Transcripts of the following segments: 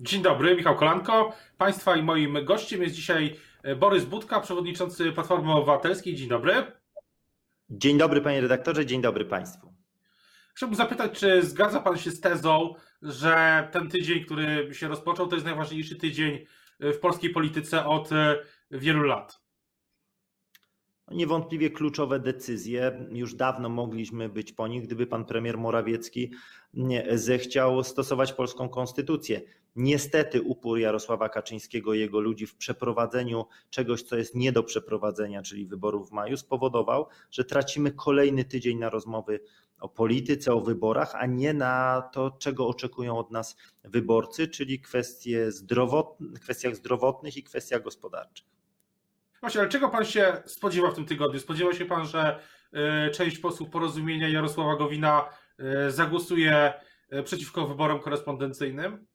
Dzień dobry, Michał Kolanko. Państwa i moim gościem jest dzisiaj e, Borys Budka, przewodniczący Platformy Obywatelskiej. Dzień dobry. Dzień dobry, panie redaktorze, dzień dobry państwu. Chciałbym zapytać, czy zgadza pan się z tezą, że ten tydzień, który się rozpoczął, to jest najważniejszy tydzień w polskiej polityce od e, wielu lat? Niewątpliwie kluczowe decyzje. Już dawno mogliśmy być po nich, gdyby pan premier Morawiecki zechciał stosować polską konstytucję. Niestety upór Jarosława Kaczyńskiego i jego ludzi w przeprowadzeniu czegoś, co jest nie do przeprowadzenia, czyli wyborów w maju, spowodował, że tracimy kolejny tydzień na rozmowy o polityce, o wyborach, a nie na to, czego oczekują od nas wyborcy, czyli kwestie zdrowot, kwestiach zdrowotnych i kwestiach gospodarczych. Właśnie, ale czego pan się spodziewa w tym tygodniu? Spodziewa się pan, że y, część posłów porozumienia Jarosława Gowina y, zagłosuje y, przeciwko wyborom korespondencyjnym?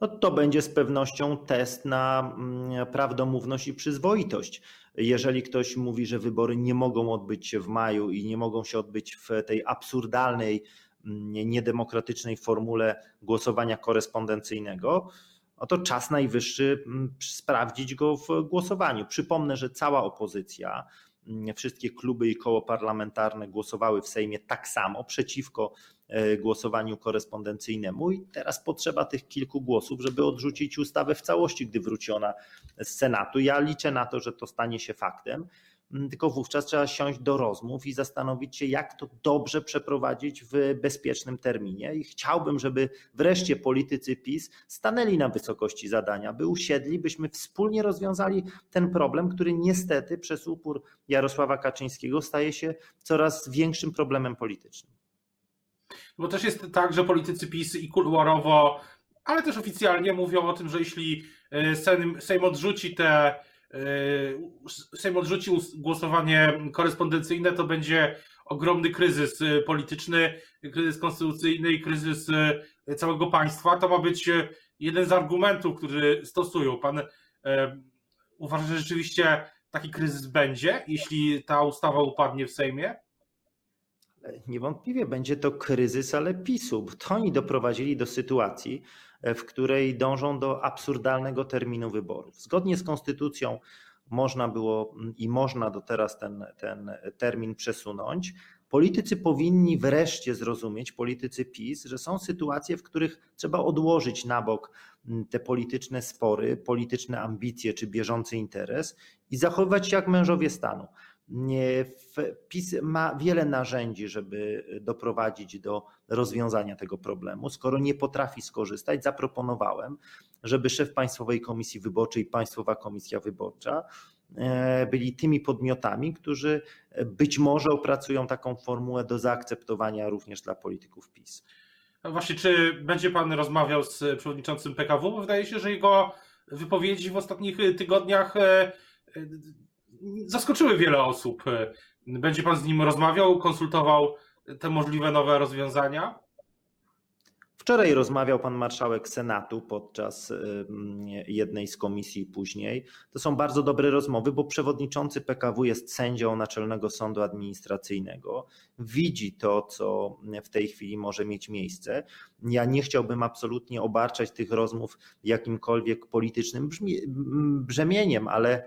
No to będzie z pewnością test na mm, prawdomówność i przyzwoitość. Jeżeli ktoś mówi, że wybory nie mogą odbyć się w maju i nie mogą się odbyć w tej absurdalnej, mm, niedemokratycznej formule głosowania korespondencyjnego, no to czas najwyższy mm, sprawdzić go w głosowaniu. Przypomnę, że cała opozycja, wszystkie kluby i koło parlamentarne głosowały w Sejmie tak samo przeciwko e, głosowaniu korespondencyjnemu i teraz potrzeba tych kilku głosów, żeby odrzucić ustawę w całości, gdy wróci ona z Senatu. Ja liczę na to, że to stanie się faktem. Mm, tylko wówczas trzeba siąść do rozmów i zastanowić się, jak to dobrze przeprowadzić w bezpiecznym terminie. I chciałbym, żeby wreszcie politycy PiS stanęli na wysokości zadania, by usiedli, byśmy wspólnie rozwiązali ten problem, który niestety przez upór Jarosława Kaczyńskiego staje się coraz większym problemem politycznym. Bo też jest tak, że politycy PiS i kuluarowo, ale też oficjalnie mówią o tym, że jeśli e, Sejm, odrzuci te Sejm odrzucił głosowanie korespondencyjne, to będzie ogromny kryzys y, polityczny, kryzys konstytucyjny i kryzys y, całego państwa. To ma być jeden z argumentów, który stosują. Pan uważa, że rzeczywiście taki kryzys będzie, jeśli ta ustawa upadnie w Sejmie? Niewątpliwie będzie to kryzys, ale PiSu, to oni doprowadzili do sytuacji, w której dążą do absurdalnego terminu wyborów. Zgodnie z konstytucją można było i można do teraz ten, ten termin przesunąć. Politycy powinni wreszcie zrozumieć, politycy PiS, że są sytuacje, w których trzeba odłożyć na bok te polityczne spory, polityczne ambicje czy bieżący interes i zachowywać się jak mężowie stanu. PiS ma wiele narzędzi, żeby doprowadzić do rozwiązania tego problemu. Skoro nie potrafi skorzystać, zaproponowałem, żeby szef Państwowej Komisji Wyborczej i Państwowa Komisja Wyborcza e, byli tymi podmiotami, którzy być może opracują taką formułę do zaakceptowania również dla polityków PiS. Właśnie, czy będzie Pan rozmawiał z przewodniczącym PKW? Bo wydaje się, że jego wypowiedzi w ostatnich tygodniach e, zaskoczyły wiele osób. Będzie Pan z nim rozmawiał, konsultował te możliwe nowe rozwiązania? Wczoraj rozmawiał pan marszałek Senatu podczas jednej z komisji później. To są bardzo dobre rozmowy, bo przewodniczący PKW jest sędzią Naczelnego Sądu Administracyjnego. Widzi to, co w tej chwili może mieć miejsce. Ja nie chciałbym absolutnie obarczać tych rozmów jakimkolwiek politycznym brzemieniem, ale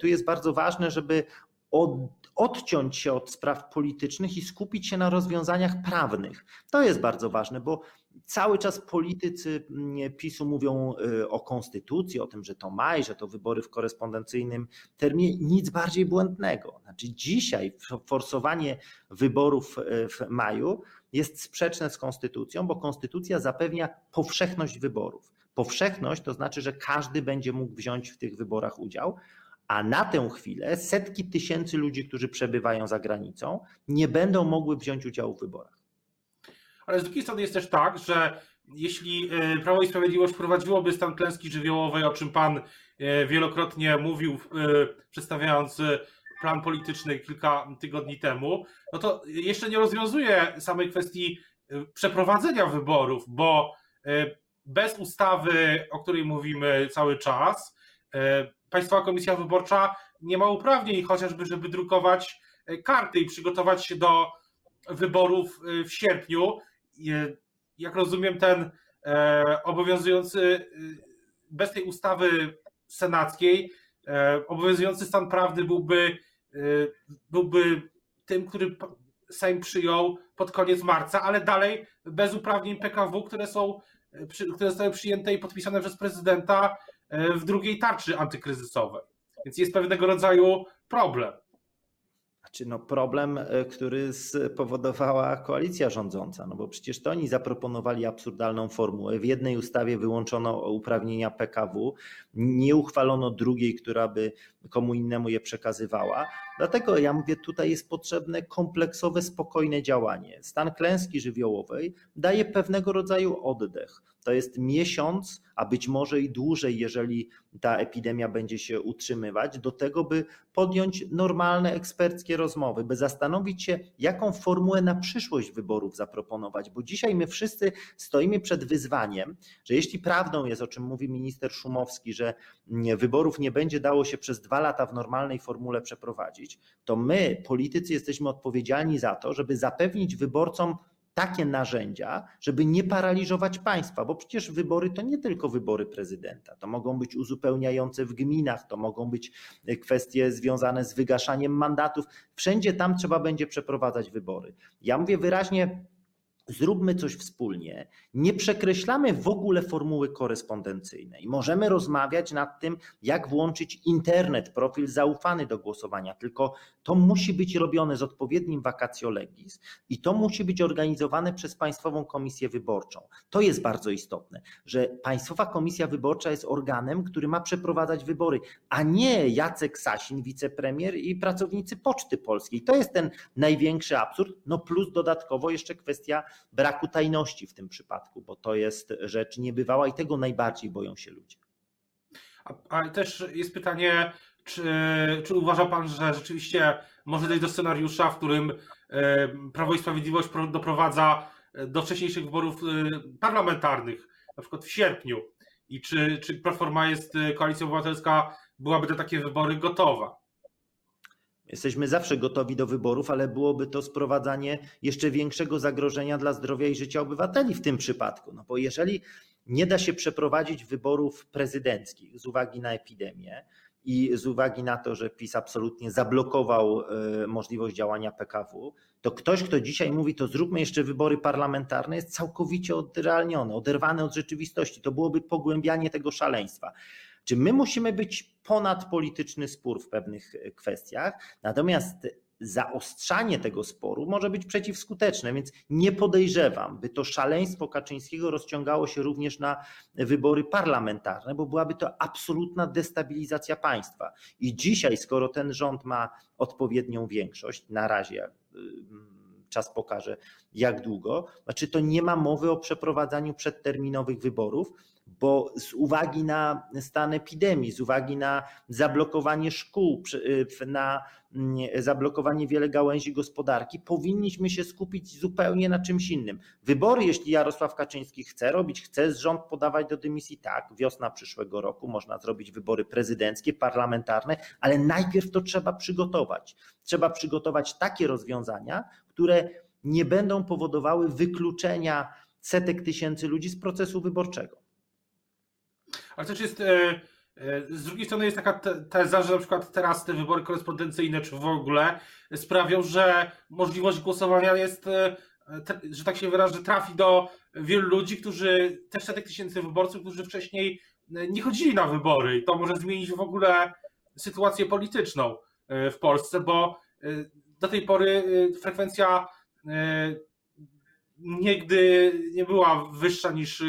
tu jest bardzo ważne, żeby od, odciąć się od spraw politycznych i skupić się na rozwiązaniach prawnych. To jest bardzo ważne, bo cały czas politycy mm, PiSu mówią y, o konstytucji, o tym, że to maj, że to wybory w korespondencyjnym terminie. Nic bardziej błędnego. Znaczy, dzisiaj forsowanie wyborów y, w maju jest sprzeczne z konstytucją, bo konstytucja zapewnia powszechność wyborów. Powszechność to znaczy, że każdy będzie mógł wziąć w tych wyborach udział, a na tę chwilę setki tysięcy ludzi, którzy przebywają za granicą, nie będą mogły wziąć udziału w wyborach. Ale z drugiej strony jest też tak, że jeśli e, Prawo i Sprawiedliwość wprowadziłoby stan klęski żywiołowej, o czym Pan e, wielokrotnie mówił, e, przedstawiając plan polityczny kilka tygodni temu, no to jeszcze nie rozwiązuje samej kwestii przeprowadzenia wyborów, bo bez ustawy, o której mówimy cały czas, Państwowa Komisja Wyborcza nie ma uprawnień chociażby, żeby drukować e, karty i przygotować się do wyborów e, w sierpniu. Jak rozumiem, ten obowiązujący bez tej ustawy senackiej obowiązujący stan prawny byłby, byłby tym, który Sejm przyjął pod koniec marca, ale dalej bez uprawnień PKW, które są które zostały przyjęte i podpisane przez prezydenta e, w drugiej tarczy antykryzysowej. Więc jest pewnego rodzaju problem. Znaczy no problem, e, który spowodowała koalicja rządząca, no bo przecież to oni zaproponowali absurdalną formułę. W jednej ustawie wyłączono uprawnienia PKW, nie uchwalono drugiej, która by komu innemu je przekazywała. Dlatego ja mówię, tutaj jest potrzebne kompleksowe, spokojne działanie. Stan klęski żywiołowej daje pewnego rodzaju oddech. To jest miesiąc, a być może i dłużej, jeżeli ta epidemia będzie się utrzymywać, do tego, by podjąć normalne eksperckie rozmowy, by zastanowić się, jaką formułę na przyszłość wyborów zaproponować, bo dzisiaj my wszyscy stoimy przed wyzwaniem, że jeśli prawdą jest, o czym mówi minister Szumowski, że wyborów nie będzie dało się przez dwa lata w normalnej formule przeprowadzić, to my, politycy, jesteśmy odpowiedzialni za to, żeby zapewnić wyborcom takie narzędzia, żeby nie paraliżować państwa, bo przecież wybory to nie tylko wybory prezydenta, to mogą być uzupełniające w gminach, to mogą być kwestie związane z wygaszaniem mandatów. Wszędzie tam trzeba będzie przeprowadzać wybory. Ja mówię wyraźnie, Zróbmy coś wspólnie. Nie przekreślamy w ogóle formuły korespondencyjnej. Możemy rozmawiać nad tym, jak włączyć internet, profil zaufany do głosowania, tylko to musi być robione z odpowiednim vacatio legis i to musi być organizowane przez Państwową Komisję Wyborczą. To jest bardzo istotne, że Państwowa Komisja Wyborcza jest organem, który ma przeprowadzać wybory, a nie Jacek Sasin, wicepremier i pracownicy Poczty Polskiej. To jest ten największy absurd, no plus dodatkowo jeszcze kwestia braku tajności w tym przypadku, bo to jest rzecz niebywała i tego najbardziej boją się ludzie. Ale też jest pytanie, czy, czy uważa Pan, że rzeczywiście może dojść do scenariusza, w którym e, Prawo i Sprawiedliwość doprowadza e, do wcześniejszych wyborów e, parlamentarnych, na przykład w sierpniu? I czy, czy Platforma jest, Koalicja Obywatelska byłaby do takie wybory gotowa? Jesteśmy zawsze gotowi do wyborów, ale byłoby to sprowadzanie jeszcze większego zagrożenia dla zdrowia i życia obywateli w tym przypadku. No bo jeżeli nie da się przeprowadzić wyborów prezydenckich z uwagi na epidemię i z uwagi na to, że PiS absolutnie zablokował e, możliwość działania PKW, to ktoś, kto dzisiaj mówi, to zróbmy jeszcze wybory parlamentarne, jest całkowicie odrealniony, oderwany od rzeczywistości. To byłoby pogłębianie tego szaleństwa. Czy my musimy być ponad polityczny spór w pewnych e, kwestiach, natomiast zaostrzanie tego sporu może być przeciwskuteczne, więc nie podejrzewam, by to szaleństwo Kaczyńskiego rozciągało się również na wybory parlamentarne, bo byłaby to absolutna destabilizacja państwa. I dzisiaj, skoro ten rząd ma odpowiednią większość, na razie czas pokaże jak długo, znaczy to nie ma mowy o przeprowadzaniu przedterminowych wyborów, bo z uwagi na stan epidemii, z uwagi na zablokowanie szkół, y, na mm, zablokowanie wiele gałęzi gospodarki, powinniśmy się skupić zupełnie na czymś innym. Wybory, jeśli Jarosław Kaczyński chce robić, chce rząd podawać do dymisji, tak, wiosna przyszłego roku można zrobić wybory prezydenckie, parlamentarne, ale najpierw to trzeba przygotować. Trzeba przygotować takie rozwiązania, które nie będą powodowały wykluczenia setek tysięcy ludzi z procesu wyborczego. Ale też jest. E, e, z drugiej strony jest taka teza, że na przykład teraz te wybory korespondencyjne, czy w ogóle, sprawią, że możliwość głosowania jest, e, że tak się wyrażę, trafi do wielu ludzi, którzy, też setek tysięcy wyborców, którzy wcześniej nie chodzili na wybory. I to może zmienić w ogóle sytuację polityczną w Polsce, bo do tej pory frekwencja nigdy nie była wyższa niż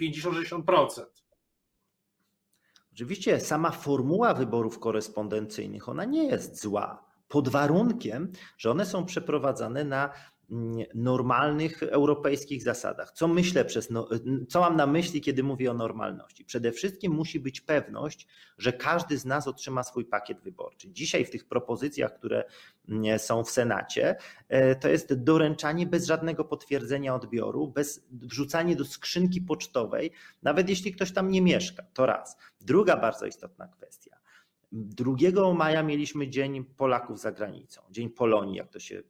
50-60%. Oczywiście sama formuła wyborów korespondencyjnych, ona nie jest zła, pod warunkiem, że one są przeprowadzane na normalnych europejskich zasadach. Co myślę przez, no, co mam na myśli, kiedy mówię o normalności? Przede wszystkim musi być pewność, że każdy z nas otrzyma swój pakiet wyborczy. Dzisiaj w tych propozycjach, które mm, są w Senacie, e, to jest doręczanie bez żadnego potwierdzenia odbioru, bez wrzucanie do skrzynki pocztowej, nawet jeśli ktoś tam nie mieszka. To raz. Druga bardzo istotna kwestia 2 maja mieliśmy Dzień Polaków za granicą, Dzień Polonii, jak to się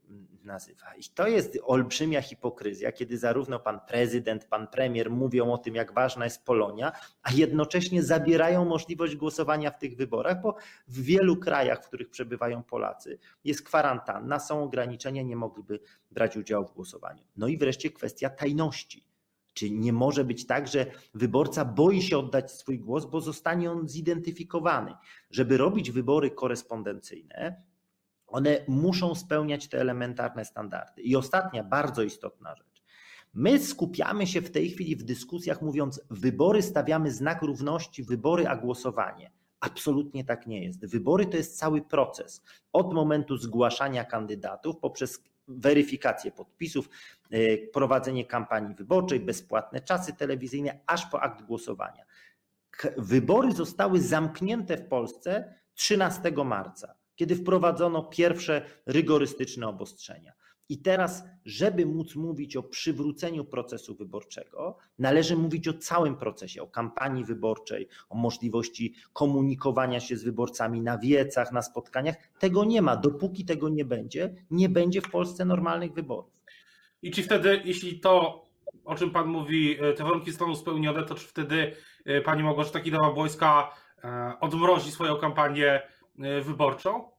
nazywa. I to jest olbrzymia hipokryzja, kiedy zarówno pan prezydent, pan premier mówią o tym, jak ważna jest Polonia, a jednocześnie zabierają możliwość głosowania w tych wyborach, bo w wielu krajach, w których przebywają Polacy, jest kwarantanna, są ograniczenia, nie mogliby brać udziału w głosowaniu. No i wreszcie kwestia tajności. Czy nie może być tak, że wyborca boi się oddać swój głos, bo zostanie on zidentyfikowany? Żeby robić wybory korespondencyjne, one muszą spełniać te elementarne standardy. I ostatnia, bardzo istotna rzecz. My skupiamy się w tej chwili w dyskusjach, mówiąc, wybory stawiamy znak równości, wybory a głosowanie. Absolutnie tak nie jest. Wybory to jest cały proces. Od momentu zgłaszania kandydatów poprzez weryfikację podpisów, prowadzenie kampanii wyborczej, bezpłatne czasy telewizyjne, aż po akt głosowania. Wybory zostały zamknięte w Polsce 13 marca, kiedy wprowadzono pierwsze rygorystyczne obostrzenia. I teraz, żeby móc mówić o przywróceniu procesu wyborczego, należy mówić o całym procesie, o kampanii wyborczej, o możliwości komunikowania się z wyborcami na wiecach, na spotkaniach. Tego nie ma. Dopóki tego nie będzie, nie będzie w Polsce normalnych wyborów. I czy wtedy, jeśli to, o czym Pan mówi, e, te warunki zostaną spełnione, to czy wtedy e, Pani Małgorzata Kidawa-Błońska e, odmrozi swoją kampanię wyborczą?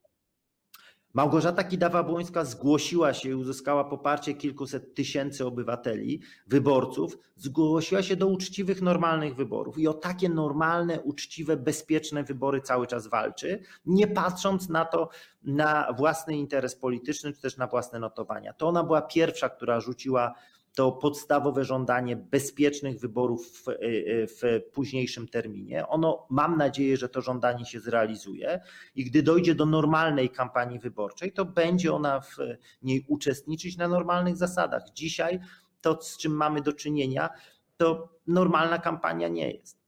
Małgorzata Kidawa-Błońska zgłosiła się i uzyskała poparcie kilkuset tysięcy obywateli, wyborców, zgłosiła się do uczciwych, normalnych wyborów i o takie normalne, uczciwe, bezpieczne wybory cały czas walczy, nie patrząc na to, na własny interes polityczny czy też na własne notowania. To ona była pierwsza, która rzuciła to podstawowe żądanie bezpiecznych wyborów w, w, późniejszym terminie. Ono, mam nadzieję, że to żądanie się zrealizuje i gdy dojdzie do normalnej kampanii wyborczej, to będzie ona w niej uczestniczyć na normalnych zasadach. Dzisiaj to, z czym mamy do czynienia, to normalna kampania nie jest.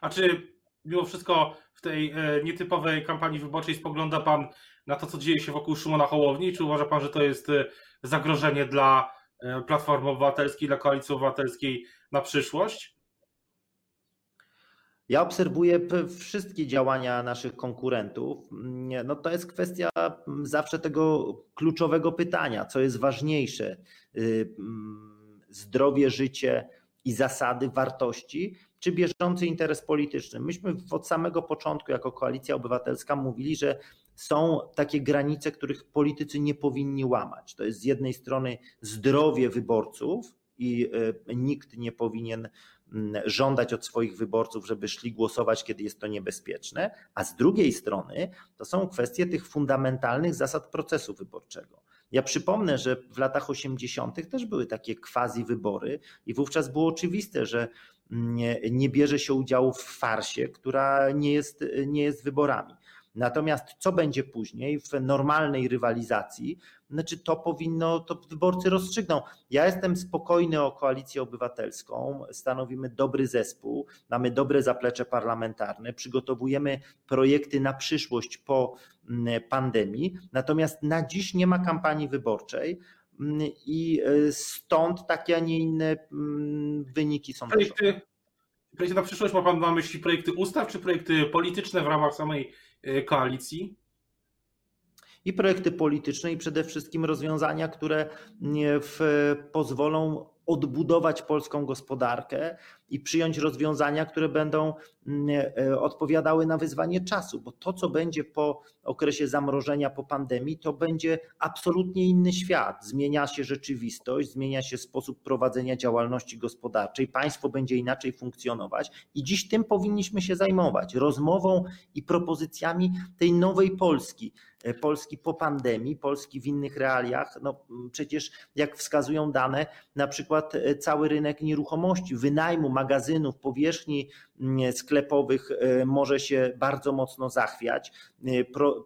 A czy mimo wszystko w tej e, nietypowej kampanii wyborczej spogląda Pan na to, co dzieje się wokół Szymona Hołowni? Czy uważa Pan, że to jest e, zagrożenie dla Platformy Obywatelskiej, dla Koalicji Obywatelskiej na przyszłość? Ja obserwuję wszystkie działania naszych konkurentów. No to jest kwestia zawsze tego kluczowego pytania, co jest ważniejsze: y, zdrowie, życie i zasady, wartości, czy bieżący interes polityczny. Myśmy od samego początku, jako Koalicja Obywatelska, mówili, że są takie granice, których politycy nie powinni łamać. To jest z jednej strony zdrowie wyborców i e, nikt nie powinien mm, żądać od swoich wyborców, żeby szli głosować, kiedy jest to niebezpieczne, a z drugiej strony to są kwestie tych fundamentalnych zasad procesu wyborczego. Ja przypomnę, że w latach 80. też były takie quasi wybory i wówczas było oczywiste, że nie, nie bierze się udziału w farsie, która nie jest, nie jest wyborami. Natomiast co będzie później w normalnej rywalizacji, znaczy to powinno, to wyborcy rozstrzygną. Ja jestem spokojny o koalicję obywatelską, stanowimy dobry zespół, mamy dobre zaplecze parlamentarne, przygotowujemy projekty na przyszłość po mm, pandemii, natomiast na dziś nie ma kampanii wyborczej. Mm, I e, stąd takie, a nie inne mm, wyniki są. Projekty, projekty na przyszłość ma Pan na myśli projekty ustaw, czy projekty polityczne w ramach samej koalicji? I projekty polityczne, i przede wszystkim rozwiązania, które w, pozwolą odbudować polską gospodarkę i przyjąć rozwiązania, które będą mm, e, odpowiadały na wyzwanie czasu, bo to, co będzie po okresie zamrożenia, po pandemii, to będzie absolutnie inny świat. Zmienia się rzeczywistość, zmienia się sposób prowadzenia działalności gospodarczej, państwo będzie inaczej funkcjonować i dziś tym powinniśmy się zajmować rozmową i propozycjami tej nowej Polski. E, Polski po pandemii, Polski w innych realiach. No przecież, jak wskazują dane, na przykład e, cały rynek nieruchomości, wynajmu magazynów, powierzchni sklepowych e, może się bardzo mocno zachwiać.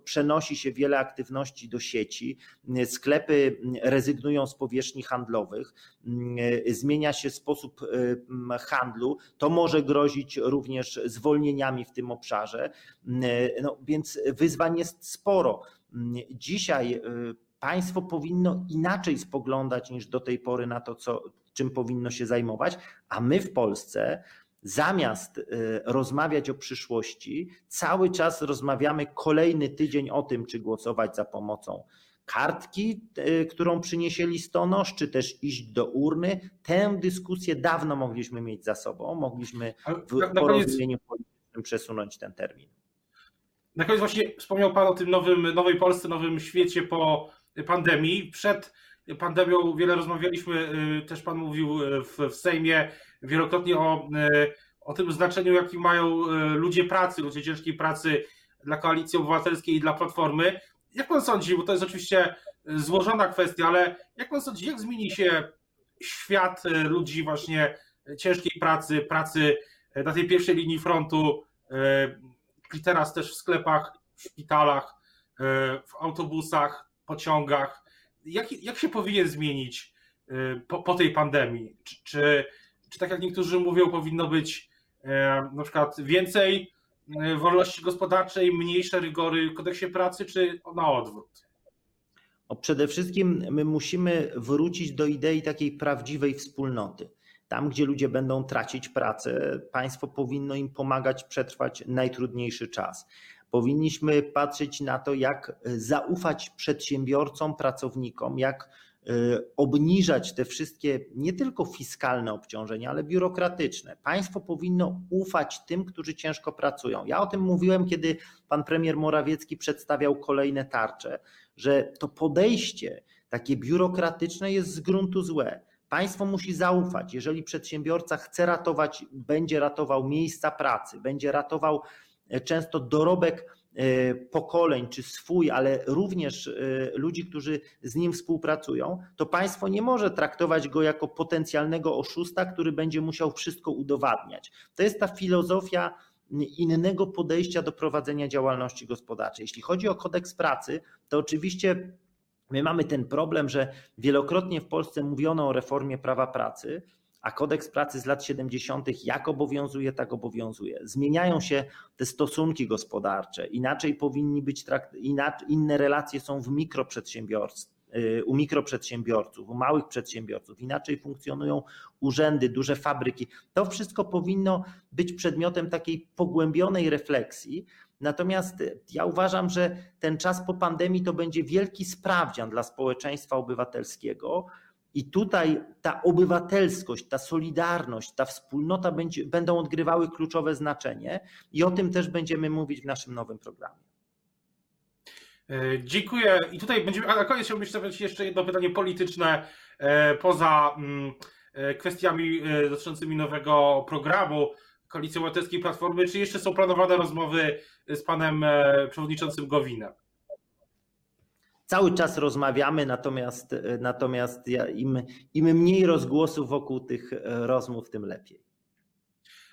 Przenosi się wiele aktywności do sieci, sklepy rezygnują z powierzchni handlowych, zmienia się sposób handlu. To może grozić również zwolnieniami w tym obszarze. No, więc wyzwań jest sporo. Dzisiaj państwo powinno inaczej spoglądać niż do tej pory na to, co, czym powinno się zajmować, a my w Polsce zamiast y, rozmawiać o przyszłości, cały czas rozmawiamy kolejny tydzień o tym, czy głosować za pomocą kartki, y, którą przyniesie listonosz, czy też iść do urny. Tę dyskusję dawno mogliśmy mieć za sobą, mogliśmy w porozumieniu politycznym przesunąć ten termin. Na koniec właśnie wspomniał Pan o tym nowym, nowej Polsce, nowym świecie po pandemii. Przed pandemią wiele rozmawialiśmy, y, też Pan mówił w, w Sejmie wielokrotnie o, y, o tym znaczeniu, jaki mają ludzie pracy, ludzie ciężkiej pracy dla Koalicji Obywatelskiej i dla Platformy. Jak Pan sądzi, bo to jest oczywiście złożona kwestia, ale jak Pan sądzi, jak zmieni się świat ludzi właśnie ciężkiej pracy, pracy na tej pierwszej linii frontu, teraz też w sklepach, w szpitalach, w autobusach, pociągach, jak, jak się powinien zmienić po, po tej pandemii? Czy, czy, czy, tak jak niektórzy mówią, powinno być e, na przykład więcej e, wolności gospodarczej, mniejsze rygory w kodeksie pracy, czy na odwrót? O, przede wszystkim my musimy wrócić do idei takiej prawdziwej wspólnoty. Tam, gdzie ludzie będą tracić pracę, państwo powinno im pomagać przetrwać najtrudniejszy czas. Powinniśmy patrzeć na to, jak zaufać przedsiębiorcom, pracownikom, jak obniżać te wszystkie nie tylko fiskalne obciążenia, ale biurokratyczne. Państwo powinno ufać tym, którzy ciężko pracują. Ja o tym mówiłem, kiedy pan premier Morawiecki przedstawiał kolejne tarcze, że to podejście takie biurokratyczne jest z gruntu złe. Państwo musi zaufać. Jeżeli przedsiębiorca chce ratować, będzie ratował miejsca pracy, będzie ratował często dorobek e, pokoleń, czy swój, ale również e, ludzi, którzy z nim współpracują, to państwo nie może traktować go jako potencjalnego oszusta, który będzie musiał wszystko udowadniać. To jest ta filozofia innego podejścia do prowadzenia działalności gospodarczej. Jeśli chodzi o kodeks pracy, to oczywiście my mamy ten problem, że wielokrotnie w Polsce mówiono o reformie prawa pracy, a kodeks pracy z lat 70. jak obowiązuje, tak obowiązuje. Zmieniają się te stosunki gospodarcze, inaczej powinni być, trakt, inne relacje są w y, u mikroprzedsiębiorców, u małych przedsiębiorców, inaczej funkcjonują urzędy, duże fabryki. To wszystko powinno być przedmiotem takiej pogłębionej refleksji. Natomiast ja uważam, że ten czas po pandemii to będzie wielki sprawdzian dla społeczeństwa obywatelskiego, i tutaj ta obywatelskość, ta solidarność, ta wspólnota będzie, będą odgrywały kluczowe znaczenie i o tym też będziemy mówić w naszym nowym programie. E, dziękuję. I tutaj będziemy, a na koniec chciałbym zadać jeszcze jedno pytanie polityczne e, poza mm, e, kwestiami dotyczącymi nowego programu Koalicji Obywatelskiej Platformy. Czy jeszcze są planowane rozmowy z panem przewodniczącym Gowinem? Cały czas rozmawiamy, natomiast, natomiast ja, im, im mniej rozgłosów wokół tych e, rozmów, tym lepiej.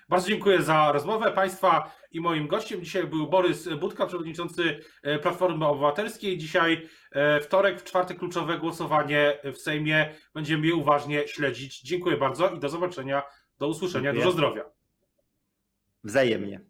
Bardzo dziękuję za rozmowę Państwa i moim gościem dzisiaj był Borys Budka, przewodniczący e, Platformy Obywatelskiej. Dzisiaj e, wtorek, w czwartek kluczowe głosowanie w Sejmie. Będziemy je uważnie śledzić. Dziękuję bardzo i do zobaczenia, do usłyszenia. Dziękuję. Dużo zdrowia. Wzajemnie.